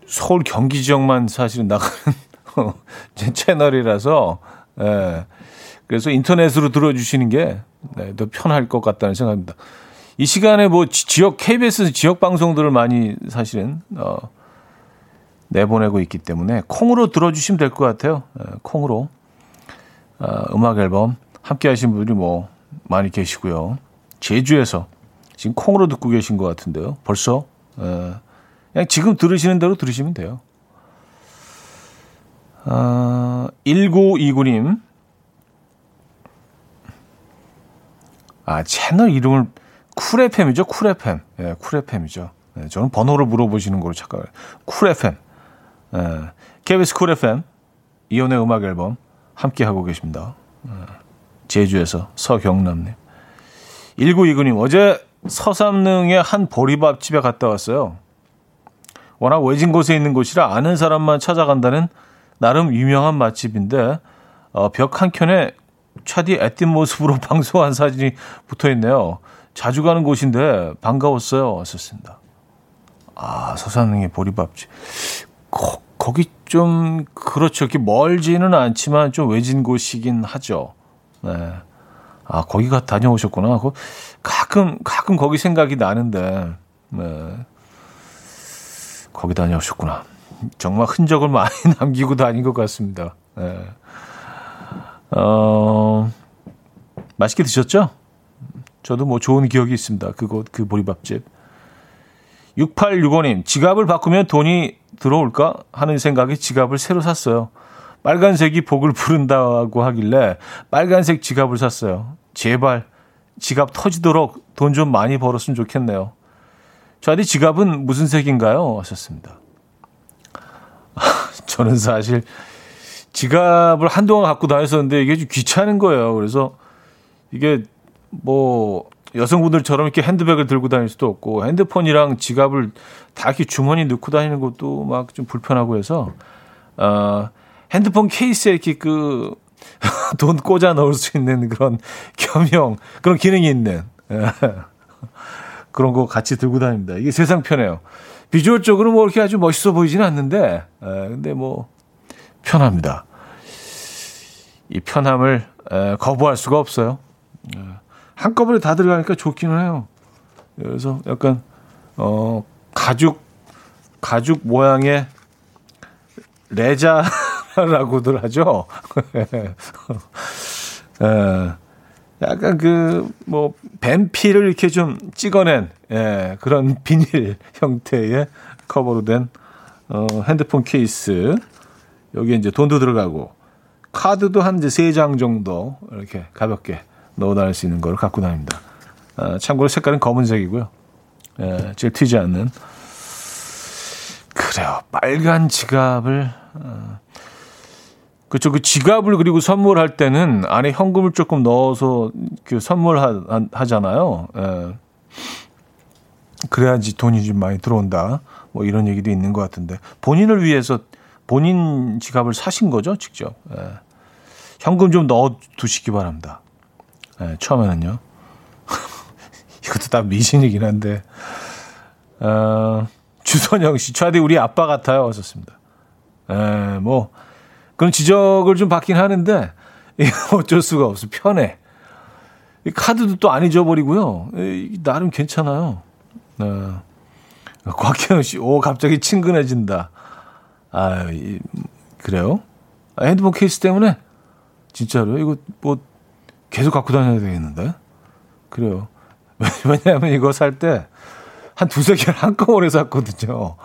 Speaker 1: 서울 경기 지역만 사실은 나가는 [laughs] 채널이라서, 예. 그래서 인터넷으로 들어주시는 게, 네, 더 편할 것 같다는 생각입니다. 이 시간에 뭐 지역, KBS 지역 방송들을 많이 사실은, 어, 내보내고 있기 때문에 콩으로 들어주시면 될 것 같아요. 예, 콩으로. 어, 음악 앨범 함께 하신 분들이 뭐 많이 계시고요. 제주에서 지금 콩으로 듣고 계신 것 같은데요. 벌써 에, 그냥 지금 들으시는 대로 들으시면 돼요. 어, 1929님. 아, 채널 이름을 쿨 FM이죠? 쿨 FM. 예, 쿨 FM이죠. 예, 저는 번호를 물어보시는 걸로 착각을. 쿨 FM. 예, KBS 쿨 FM. 이현우의 음악 앨범 함께 하고 계십니다. 예. 제주에서 서경남님. 1929님, 어제 서삼릉의 한 보리밥집에 갔다 왔어요. 워낙 외진 곳에 있는 곳이라 아는 사람만 찾아간다는 나름 유명한 맛집인데, 어, 벽 한켠에 차디 앳된 모습으로 [laughs] 방송한 사진이 붙어 있네요. 자주 가는 곳인데 반가웠어요. 왔었습니다. 아, 서삼릉의 보리밥집. 거, 거기 좀, 그렇죠. 이렇게 멀지는 않지만 좀 외진 곳이긴 하죠. 네. 아, 거기가 다녀오셨구나. 그 가끔, 가끔 거기 생각이 나는데, 네. 거기 다녀오셨구나. 정말 흔적을 많이 [laughs] 남기고 다닌 것 같습니다. 네. 어, 맛있게 드셨죠? 저도 뭐 좋은 기억이 있습니다. 그곳, 그 보리밥집. 6865님, 지갑을 바꾸면 돈이 들어올까 하는 생각에 지갑을 새로 샀어요. 빨간색이 복을 부른다고 하길래 빨간색 지갑을 샀어요. 제발 지갑 터지도록 돈 좀 많이 벌었으면 좋겠네요. 저한테 지갑은 무슨 색인가요? 하셨습니다. [laughs] 저는 사실 지갑을 한동안 갖고 다녔었는데 이게 좀 귀찮은 거예요. 그래서 이게 뭐 여성분들처럼 이렇게 핸드백을 들고 다닐 수도 없고 핸드폰이랑 지갑을 다 이렇게 주머니 넣고 다니는 것도 막 좀 불편하고 해서 어 핸드폰 케이스에 이렇게 그 [laughs] 돈 꽂아 넣을 수 있는 그런 겸용 그런 기능이 있는 예. [laughs] 그런 거 같이 들고 다닙니다. 이게 세상 편해요. 비주얼적으로 뭐 이렇게 아주 멋있어 보이지는 않는데 에, 예, 근데 뭐 편합니다. 이 편함을 에, 거부할 수가 없어요. 에, 한꺼번에 다 들어가니까 좋기는 해요. 그래서 약간 어 가죽 가죽 모양의 레자 [laughs] 라고들 하죠. [laughs] 예. 약간 그, 뭐, 뱀피를 이렇게 좀 찍어낸, 예, 그런 [laughs] 비닐 형태의 커버로 된, 어, 핸드폰 케이스. 여기에 이제 돈도 들어가고, 카드도 한 이제 세 장 정도 이렇게 가볍게 넣어 다닐 수 있는 걸 갖고 다닙니다. 아, 참고로 색깔은 검은색이고요. 예, 제일 튀지 않는. 그래요. 빨간 지갑을 어, 그렇죠. 그 지갑을 그리고 선물할 때는 안에 현금을 조금 넣어서 그 선물하잖아요. 예. 그래야지 돈이 좀 많이 들어온다. 뭐 이런 얘기도 있는 것 같은데 본인을 위해서 본인 지갑을 사신 거죠, 직접. 예. 현금 좀 넣어 두시기 바랍니다. 예, 처음에는요. [laughs] 이것도 다 미신이긴 한데. 어, 주선영 씨, 차디 우리 아빠 같아요. 어셨습니다. 예, 뭐 그런 지적을 좀 받긴 하는데 [laughs] 어쩔 수가 없어 편해. 이 카드도 또 안 잊어버리고요. 나름 괜찮아요. 네. 곽현우 씨, 오 갑자기 친근해진다. 아, 이, 그래요? 아, 핸드폰 케이스 때문에 진짜로 이거 뭐 계속 갖고 다녀야 되겠는데? 그래요. [laughs] 왜냐하면 이거 살 때 한 두세 개를 한꺼번에 샀거든요.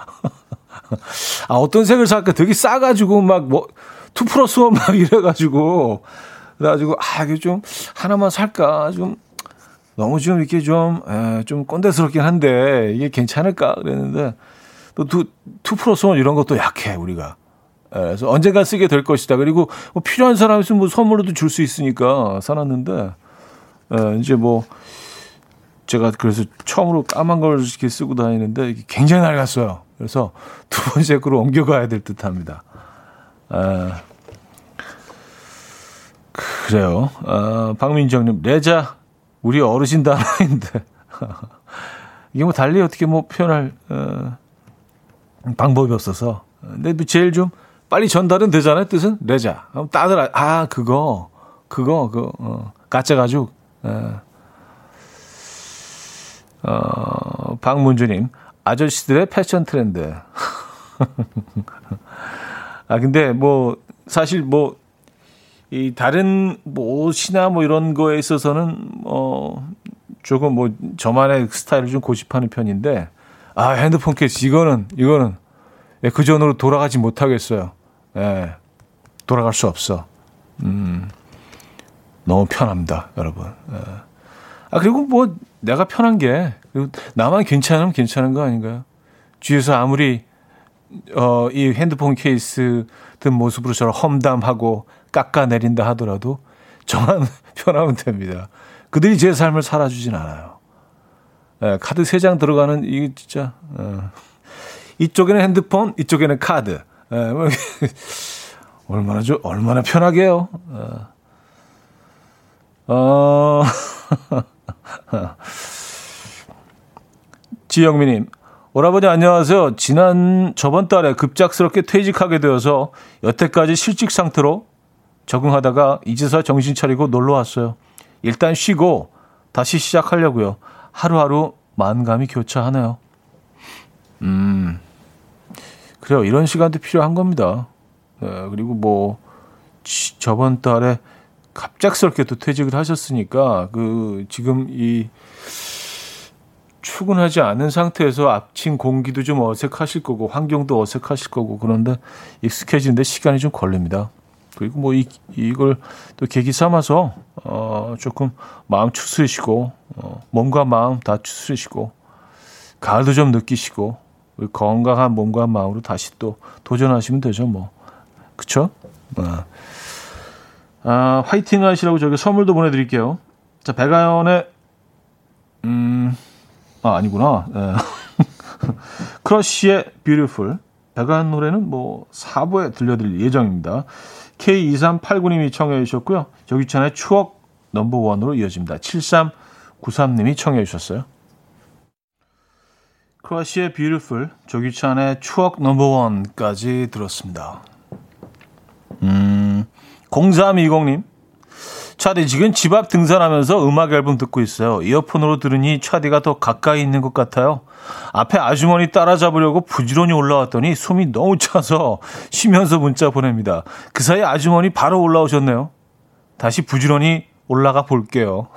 Speaker 1: [laughs] 아, 어떤 색을 살까 되게 싸가지고 막 뭐, 2 플러스 1막 이래가지고, 그래가지고, 아, 이게 좀, 하나만 살까? 좀, 너무 좀 이렇게 좀, 에, 좀 꼰대스럽긴 한데, 이게 괜찮을까? 그랬는데, 또 2, 2 플러스 1 이런 것도 약해, 우리가. 에, 그래서 언젠가 쓰게 될 것이다. 그리고 뭐 필요한 사람 있으면 뭐 선물로도 줄 수 있으니까 사놨는데, 에, 이제 뭐, 제가 그래서 처음으로 까만 걸 이렇게 쓰고 다니는데 굉장히 낡았어요. 그래서 두 번째 거로 옮겨가야 될 듯 합니다. 아, 그래요. 아, 박민정님, 레자, 우리 어르신 단어인데. [laughs] 이게 뭐 달리 어떻게 뭐 표현할, 어, 방법이 없어서. 근데 뭐 제일 좀 빨리 전달은 되잖아요, 뜻은? 그럼 따들, 아, 그거, 그거, 그, 어, 가짜 가죽. 어, 어, 박문주님, 아저씨들의 패션 트렌드. [laughs] 아, 근데 뭐, 사실 뭐, 이 다른 뭐 옷이나 뭐 이런 거에 있어서는 어 조금 뭐 저만의 스타일을 좀 고집하는 편인데 아 핸드폰 케이스 이거는 이거는 예, 그 전으로 돌아가지 못하겠어요. 예, 돌아갈 수 없어. 음 너무 편합니다, 여러분. 예. 아 그리고 뭐 내가 편한 게 그리고 나만 괜찮으면 괜찮은 거 아닌가요? 뒤에서 아무리 어, 이 핸드폰 케이스 든 모습으로 저를 험담하고 깎아내린다 하더라도 저만 [laughs] 편하면 됩니다. 그들이 제 삶을 살아주진 않아요. 예, 카드 세장 들어가는 이게 진짜 어, 이쪽에는 핸드폰, 이쪽에는 카드. 예, 뭐, [laughs] 얼마나 좀 얼마나 편하게요. 어, 어 [laughs] 지영미님, 오라버니 안녕하세요. 지난 저번 달에 급작스럽게 퇴직하게 되어서 여태까지 실직 상태로 적응하다가 이제서 정신 차리고 놀러 왔어요. 일단 쉬고 다시 시작하려고요. 하루하루 만감이 교차하네요. 음, 그래요. 이런 시간도 필요한 겁니다. 네, 그리고 뭐 저번 달에 갑작스럽게 또 퇴직을 하셨으니까 그 지금 이 출근하지 않은 상태에서 아침 공기도 좀 어색하실 거고 환경도 어색하실 거고 그런데 익숙해지는데 시간이 좀 걸립니다. 그리고 뭐 이, 이걸 또 계기 삼아서 어 조금 마음 추스리시고 어 몸과 마음 다 추스리시고 가을도 좀 느끼시고 건강한 몸과 마음으로 다시 또 도전하시면 되죠 뭐 그쵸? 어. 아 화이팅 하시라고 저기 선물도 보내드릴게요. 자 배가연의 음 아, 아니구나. 네. [laughs] 크러쉬의 Beautiful. 배가한 노래는 뭐 4부에 들려드릴 예정입니다. K2389님이 청해 주셨고요. 저기찬의 추억 넘버원으로 이어집니다. 7393님이 청해 주셨어요. 크러쉬의 Beautiful, 조기찬의 추억 넘버원까지 들었습니다. 음, 0320님. 차디 지금 집 앞 등산하면서 음악 앨범 듣고 있어요. 이어폰으로 들으니 차디가 더 가까이 있는 것 같아요. 앞에 아주머니 따라잡으려고 부지런히 올라왔더니 숨이 너무 차서 쉬면서 문자 보냅니다. 그 사이 아주머니 바로 올라오셨네요. 다시 부지런히 올라가 볼게요.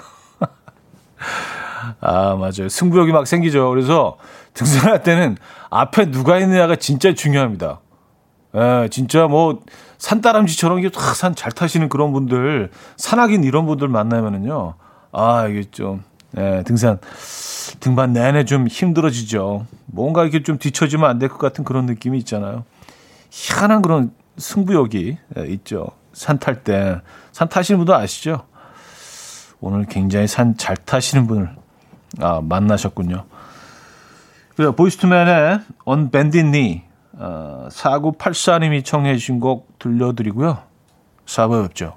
Speaker 1: [laughs] 아, 맞아요. 승부욕이 막 생기죠. 그래서 등산할 때는 앞에 누가 있느냐가 진짜 중요합니다. 예, 진짜 뭐 산다람쥐처럼 이게 산잘 타시는 그런 분들, 산악인 이런 분들 만나면은요. 아, 이게 좀, 예, 등산, 등반 내내 좀 힘들어지죠. 뭔가 이렇게 좀 뒤처지면 안 될 것 같은 그런 느낌이 있잖아요. 희한한 그런 승부욕이 예, 있죠. 산 탈 때. 산 타시는 분도 아시죠? 오늘 굉장히 산 잘 타시는 분을 아, 만나셨군요. 그래 보이스투맨의 On Bending Knee 어, 4984님이 청해 주신 곡 들려드리고요. 4부에 뵙죠.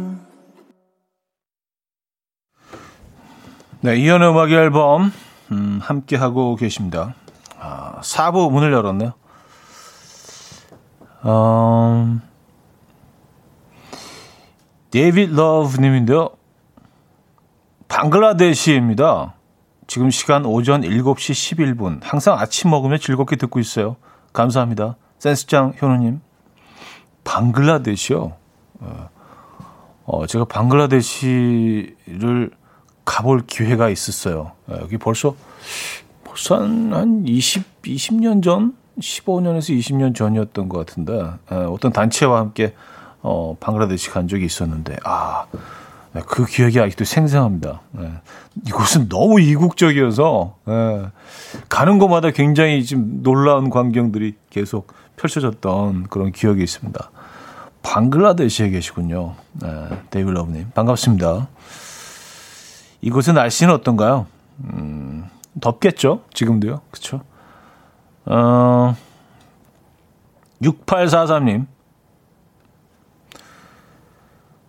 Speaker 1: 네 이현우의 음악 앨범 음, 함께 하고 계십니다 아, 4부 문을 열었네요 음... 데이빗 러브님인데요. 방글라데시입니다. 지금 시간 오전 7시 11분. 항상 아침 먹으며 즐겁게 듣고 있어요. 감사합니다. 센스장 현우님. 방글라데시요. 어, 어, 제가 방글라데시를 가볼 기회가 있었어요. 어, 여기 벌써, 벌써 한, 한 20, 20년 전? 15년에서 20년 전이었던 것 같은데, 어, 어떤 단체와 함께 어, 방글라데시 간 적이 있었는데, 아, 네, 그 기억이 아직도 생생합니다. 네. 이곳은 너무 이국적이어서, 네. 가는 곳마다 굉장히 지금 놀라운 광경들이 계속 펼쳐졌던 그런 기억이 있습니다. 방글라데시에 계시군요. 네, 데이블 러브님. 반갑습니다. 이곳의 날씨는 어떤가요? 음, 덥겠죠? 지금도요. 그쵸? 어, 6843님.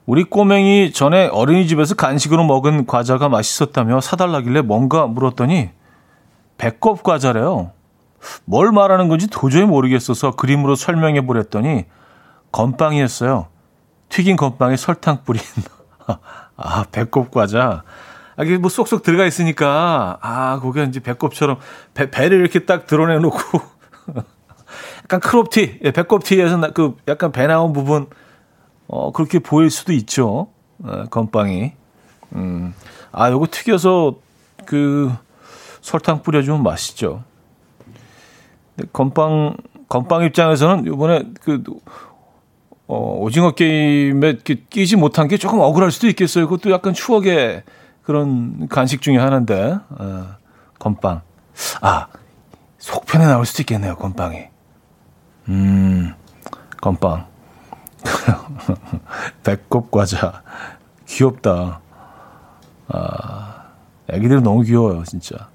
Speaker 1: 우리 꼬맹이 전에 어린이집에서 간식으로 먹은 과자가 맛있었다며 사달라길래 뭔가 물었더니 배꼽 과자래요. 뭘 말하는 건지 도저히 모르겠어서 그림으로 설명해 보랬더니 건빵이었어요. 튀긴 건빵에 설탕 뿌린 [laughs] 아 배꼽 과자. 아, 이게 뭐 쏙쏙 들어가 있으니까 아 그게 이제 배꼽처럼 배, 배를 이렇게 딱 드러내놓고 [laughs] 약간 크롭티 예, 배꼽티에서 그 약간 배 나온 부분 어, 그렇게 보일 수도 있죠. 어, 건빵이. 음. 아, 요거 튀겨서 그 설탕 뿌려주면 맛있죠. 건빵, 건빵 입장에서는 요번에 그, 어, 오징어 게임에 끼지 못한 게 조금 억울할 수도 있겠어요. 그것도 약간 추억의 그런 간식 중에 하나인데, 어, 건빵. 아, 속편에 나올 수도 있겠네요, 건빵이. 음, 건빵. [laughs] 배꼽 과자. 귀엽다. 아, 애기들 너무 귀여워요, 진짜.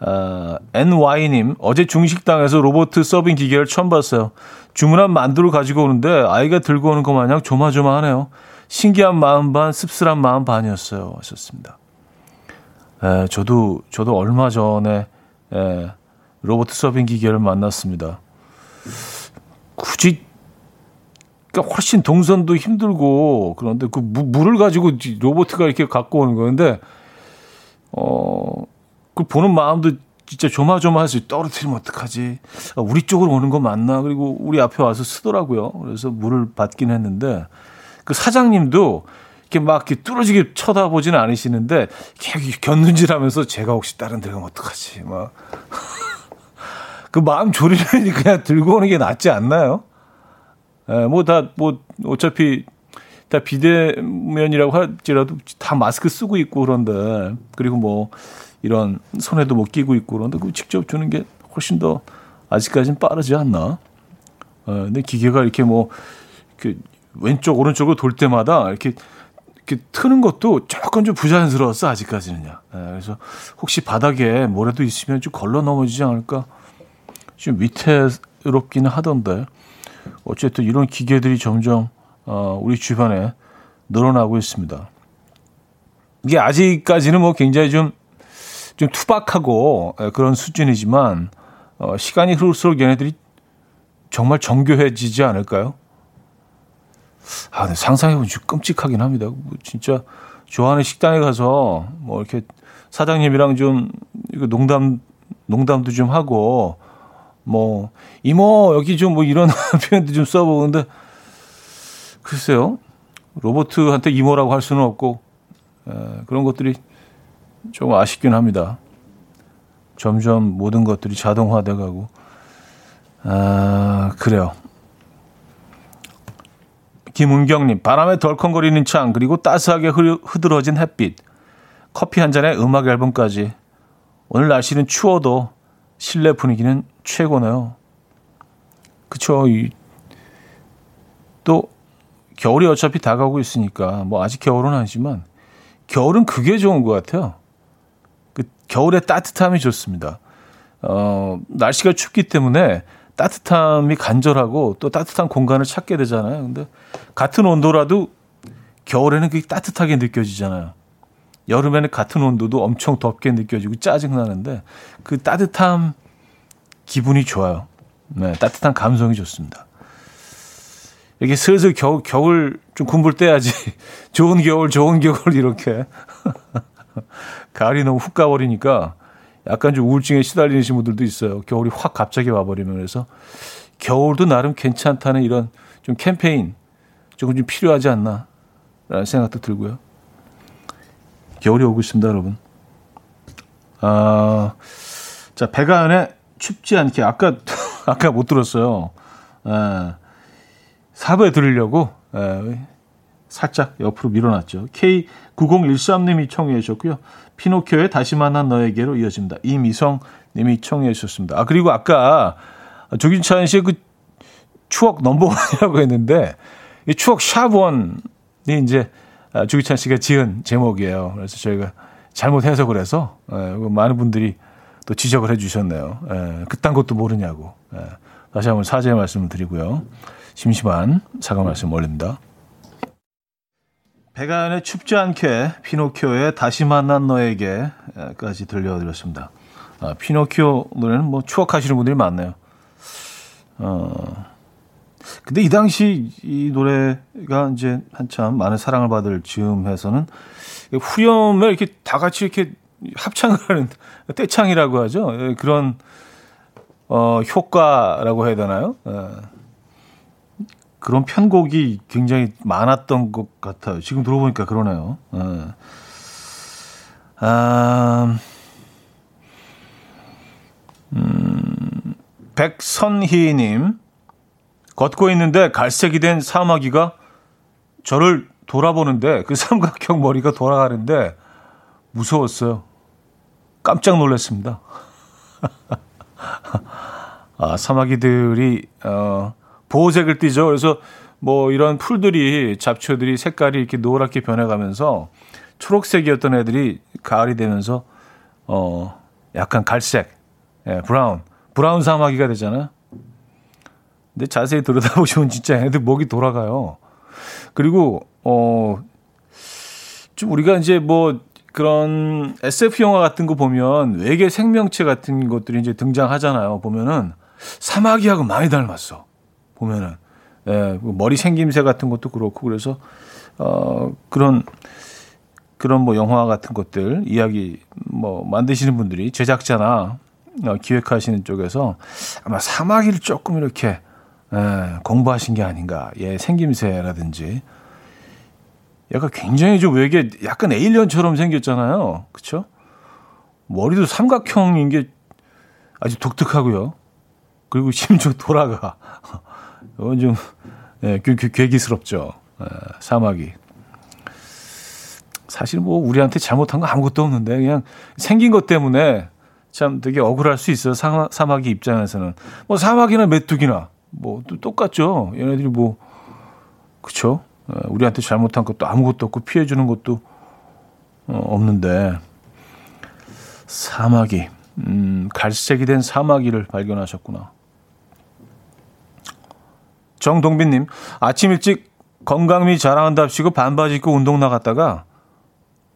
Speaker 1: 아, NY님, 어제 중식당에서 로봇 서빙 기계를 처음 봤어요. 주문한 만두를 가지고 오는데 아이가 들고 오는 것 마냥 조마조마하네요. 신기한 마음 반, 씁쓸한 마음 반이었어요. 하셨습니다. 에, 저도, 저도 얼마 전에 에, 로봇 서빙 기계를 만났습니다. 굳이 그러니까 훨씬 동선도 힘들고 그런데 그 무, 물을 가지고 로봇가 이렇게 갖고 오는 거는데 어, 그 보는 마음도 진짜 조마조마해서 떨어뜨리면 어떡하지? 아, 우리 쪽으로 오는 거 맞나? 그리고 우리 앞에 와서 쓰더라고요. 그래서 물을 받긴 했는데 그 사장님도 이렇게 막 이렇게 뚫어지게 쳐다보지는 않으시는데 이렇게 견눈질하면서 제가 혹시 다른 데 가면 어떡하지? 막 [laughs] 그 마음 졸이려니 그냥 들고 오는 게 낫지 않나요? 예, 뭐, 다, 뭐, 어차피 다 비대면이라고 할지라도 다 마스크 쓰고 있고 그런데, 그리고 뭐, 이런 손에도 뭐 끼고 있고 그런데 그 직접 주는 게 훨씬 더 아직까지는 빠르지 않나. 어, 근데 기계가 이렇게 뭐, 그 왼쪽, 오른쪽으로 돌 때마다 이렇게, 이렇게 트는 것도 조금 좀 부자연스러웠어, 아직까지는요. 예, 그래서 혹시 바닥에 뭐라도 있으면 좀 걸러 넘어지지 않을까? 좀 위태롭기는 하던데. 어쨌든 이런 기계들이 점점 어, 우리 주변에 늘어나고 있습니다. 이게 아직까지는 뭐 굉장히 좀, 좀 투박하고 예, 그런 수준이지만 어, 시간이 흐를수록 얘네들이 정말 정교해지지 않을까요? 아, 근데 상상해보면 좀 끔찍하긴 합니다. 뭐 진짜 좋아하는 식당에 가서 뭐 이렇게 사장님이랑 좀 이거 농담 농담도 좀 하고 뭐 이모 여기 좀 뭐 이런 [laughs] 표현도 좀 써보는데 글쎄요 로버트한테 이모라고 할 수는 없고 에, 그런 것들이 조금 아쉽긴 합니다. 점점 모든 것들이 자동화돼 가고 아 그래요. 김은경님 바람에 덜컹거리는 창 그리고 따스하게 흐드러진 햇빛 커피 한 잔에 음악 앨범까지 오늘 날씨는 추워도 실내 분위기는 최고네요. 그쵸. 이, 또, 겨울이 어차피 다가오고 있으니까, 뭐, 아직 겨울은 아니지만, 겨울은 그게 좋은 것 같아요. 그, 겨울의 따뜻함이 좋습니다. 어, 날씨가 춥기 때문에 따뜻함이 간절하고 또 따뜻한 공간을 찾게 되잖아요. 근데 같은 온도라도 겨울에는 그게 따뜻하게 느껴지잖아요. 여름에는 같은 온도도 엄청 덥게 느껴지고 짜증나는데 그 따뜻함 기분이 좋아요. 네, 따뜻한 감성이 좋습니다. 이렇게 슬슬 겨울, 겨울 좀 군불 떼야지. [laughs] 좋은 겨울, 좋은 겨울, 이렇게. [laughs] 가을이 너무 훅 가버리니까 약간 좀 우울증에 시달리는 분들도 있어요. 겨울이 확 갑자기 와버리면. 그래서 겨울도 나름 괜찮다는 이런 좀 캠페인 조금 좀 필요하지 않나. 라는 생각도 들고요. 겨울이 오고 있습니다, 여러분. 아, 자, 배가연의 춥지 않게. 아까, [laughs] 아까 못 들었어요. 예, 사부에 들으려고, 예, 살짝 옆으로 밀어놨죠. K9013님이 청해 주셨고요. 피노키오의 다시 만난 너에게로 이어집니다. 이미성 님이 청해 주셨습니다. 아, 그리고 아까 조gin찬 씨의 그 추억 넘버원이라고 했는데, 이 추억 샵원이 이제 아, 조기찬 씨가 지은 제목이에요. 그래서 저희가 잘못 해서 예, 많은 분들이 또 지적을 해주셨네요. 예, 그딴 것도 모르냐고. 예, 다시 한번 사죄의 말씀을 드리고요. 심심한 사과 말씀 올립니다. 배가연의 춥지 않게 피노키오의 다시 만난 너에게까지 들려드렸습니다. 아, 피노키오 노래는 뭐 추억하시는 분들이 많네요. 어, 근데 이 당시 이 노래가 이제 한참 많은 사랑을 받을 즈음해서는 후렴에 이렇게 다 같이 이렇게 합창을 하는 [laughs] 떼창이라고 하죠. 예, 그런 어 효과라고 해야 되나요? 예. 그런 편곡이 굉장히 많았던 것 같아요. 지금 들어보니까 그러네요. 예. 아, 음, 백선희님, 걷고 있는데 갈색이 된 사마귀가 저를 돌아보는데 그 삼각형 머리가 돌아가는데 무서웠어요. 깜짝 놀랐습니다. [laughs] 아, 사마귀들이 어, 보호색을 띠죠. 그래서 뭐 이런 풀들이 잡초들이 색깔이 이렇게 노랗게 변해가면서 초록색이었던 애들이 가을이 되면서 어 약간 갈색, 예, 브라운, 브라운 사마귀가 되잖아요. 근데 자세히 들여다보시면 진짜 애들 목이 돌아가요. 그리고, 어, 좀 우리가 이제 뭐 그런 SF 영화 같은 거 보면 외계 생명체 같은 것들이 이제 등장하잖아요. 보면은 사마귀하고 많이 닮았어. 보면은. 예, 그 머리 생김새 같은 것도 그렇고 그래서 어 그런 그런 뭐 영화 같은 것들 이야기 뭐 만드시는 분들이 제작자나 어, 기획하시는 쪽에서 아마 사마귀를 조금 이렇게 예, 공부하신 게 아닌가. 예, 생김새라든지. 약간 굉장히 좀 외계, 약간 에일리언처럼 생겼잖아요. 그쵸? 머리도 삼각형인 게 아주 독특하고요. 그리고 심지어 돌아가. 이건 좀, 예, 괴, 괴기스럽죠. 예, 사막이. 사실 뭐 우리한테 잘못한 거 아무것도 없는데 그냥 생긴 것 때문에 참 되게 억울할 수 있어요. 사막, 사막이 입장에서는. 뭐 사막이나 메뚜기나 뭐 똑같죠. 얘네들이 뭐 그쵸? 어, 우리한테 잘못한 것도 아무것도 없고 피해 주는 것도 어, 없는데 사마귀 음, 갈색이 된 사마귀를 발견하셨구나. 정동빈님 아침 일찍 건강미 자랑한답시고 반바지 입고 운동 나갔다가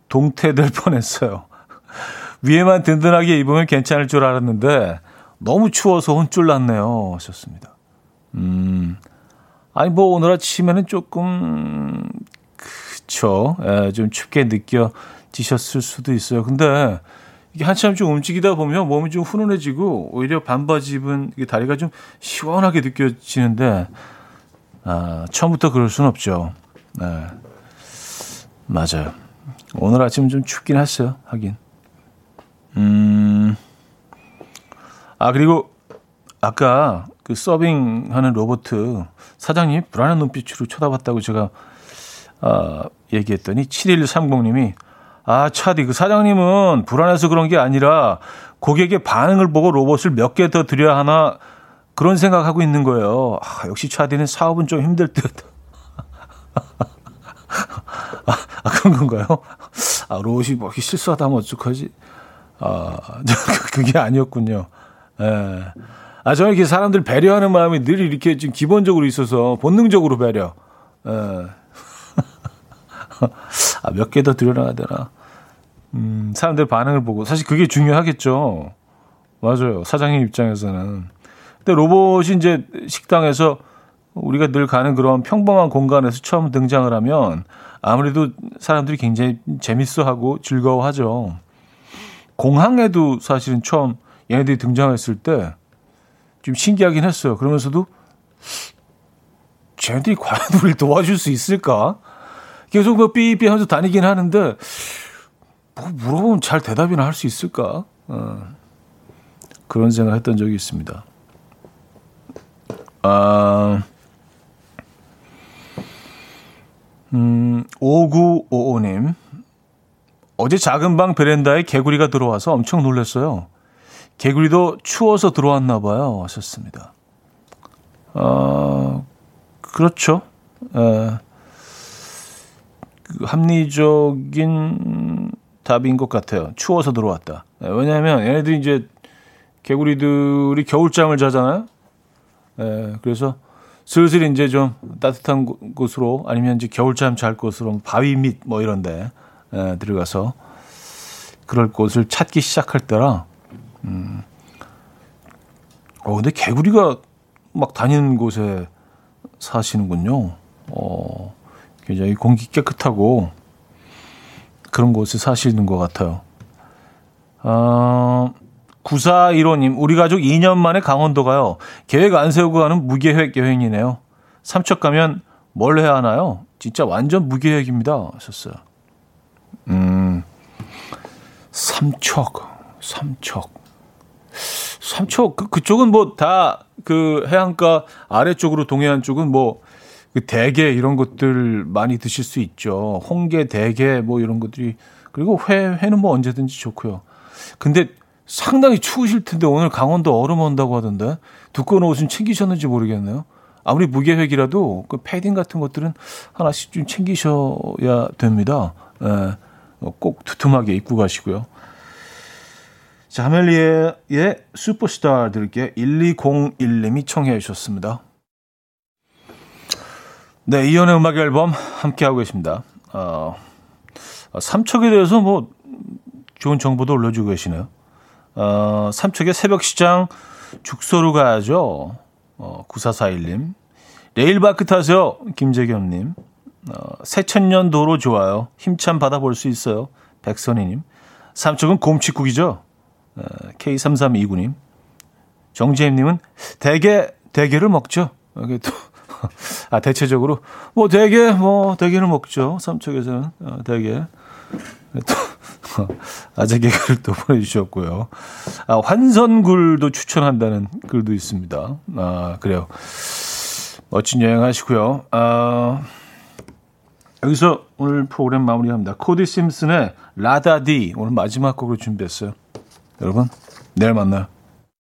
Speaker 1: 동태될 뻔했어요. [laughs] 위에만 든든하게 입으면 괜찮을 줄 알았는데 너무 추워서 혼쭐 났네요. 하셨습니다. 음, 아니, 뭐, 오늘 아침에는 조금, 그쵸. 에, 좀 춥게 느껴지지 지셨을 수도 있어요. 근데 이게 한참 좀 움직이다 보면 몸이 좀 훈훈해지고 오히려 반바지 입은 다리가 좀 시원하게 느껴지는데 아, 처음부터 그럴 수는 없죠. 네. 맞아요. 오늘 아침 좀 춥긴 했어요. 하긴. 음. 아, 그리고 아까 그 서빙하는 로봇 사장님 불안한 눈빛으로 쳐다봤다고 제가 아, 얘기했더니 7130님이 아, 차디, 그 사장님은 불안해서 그런 게 아니라 고객의 반응을 보고 로봇을 몇 개 더 드려야 하나 그런 생각하고 있는 거예요. 아, 역시 차디는 사업은 좀 힘들 듯. [laughs] 아, 아, 그런 건가요? 아, 로봇이 뭐 실수하다면 어떡하지? 아, [laughs] 그게 아니었군요. 예. 아, 저는 이렇게 사람들 배려하는 마음이 늘 이렇게 좀 기본적으로 있어서 본능적으로 배려. 예. [laughs] 아, 몇 개더 드려놔야 되나? 음, 사람들 반응을 보고 사실 그게 중요하겠죠. 맞아요. 사장님 입장에서는. 근데 로봇이 이제 식당에서 우리가 늘 가는 그런 평범한 공간에서 처음 등장을 하면 아무래도 사람들이 굉장히 재밌어 하고 즐거워하죠. 공항에도 사실은 처음 얘네들이 등장했을 때 좀 신기하긴 했어요. 그러면서도 쟤네들이 과연 우리를 도와줄 수 있을까? 계속 뭐 삐삐 하면서 다니긴 하는데 뭐 물어보면 잘 대답이나 할 수 있을까? 어, 그런 생각 했던 적이 있습니다. 아, 음, 5955님. 어제 작은 방 베란다에 개구리가 들어와서 엄청 놀랐어요. 개구리도 추워서 들어왔나 봐요. 하셨습니다. 어, 그렇죠. 에, 그 합리적인 답인 것 같아요. 추워서 들어왔다. 네, 왜냐하면 얘네들이 이제 개구리들이 겨울잠을 자잖아요. 네, 그래서 슬슬 이제 좀 따뜻한 곳으로 아니면 이제 겨울잠 잘 곳으로 바위 밑 뭐 이런데 네, 들어가서 그럴 곳을 찾기 시작할 때라. 음. 어 근데 개구리가 막 다니는 곳에 사시는군요. 어 굉장히 공기 깨끗하고 그런 곳에 사시는 것 같아요. 어, 9415님, 우리 가족 2년 만에 강원도 가요. 계획 안 세우고 가는 무계획 여행이네요. 삼척 가면 뭘 해야 하나요? 진짜 완전 무계획입니다. 하셨어요. 음, 삼척, 삼척. 삼척, 그, 그쪽은 뭐 다 그 해안가 아래쪽으로 동해안 쪽은 뭐 그 대게 이런 것들 많이 드실 수 있죠. 홍게, 대게 뭐 이런 것들이 그리고 회 회는 뭐 언제든지 좋고요. 근데 상당히 추우실 텐데 오늘 강원도 얼음 온다고 하던데 두꺼운 옷은 챙기셨는지 모르겠네요. 아무리 무계획이라도 그 패딩 같은 것들은 하나씩 좀 챙기셔야 됩니다. 예, 꼭 두툼하게 입고 가시고요. 자, 하멜리의 슈퍼스타 들을게 1201님이 청해 주셨습니다. 네, 이연의 음악 앨범 함께하고 계십니다. 어, 삼척에 대해서 뭐 좋은 정보도 올려주고 계시네요. 어, 삼척의 새벽 시장 죽소로 가야죠. 어, 9441님. 레일바크 타세요. 김재겸님. 어, 새천년 도로 좋아요. 힘참 받아볼 수 있어요. 백선희님. 삼척은 곰치국이죠. 어, K3329님. 정재임님은 대게, 대게를 먹죠. 여기 또 [laughs] 아, 대체적으로, 뭐, 대게, 뭐, 대게를 먹죠. 삼척에서는, 어, 대게. 또, [laughs] 아재 개그를 또 보내주셨고요. 아, 환선굴도 추천한다는 글도 있습니다. 아, 그래요. 멋진 여행 하시고요. 아, 여기서 오늘 프로그램 마무리합니다. 코디 심슨의 라다디 오늘 마지막 곡으로 준비했어요. 여러분, 내일 만나요.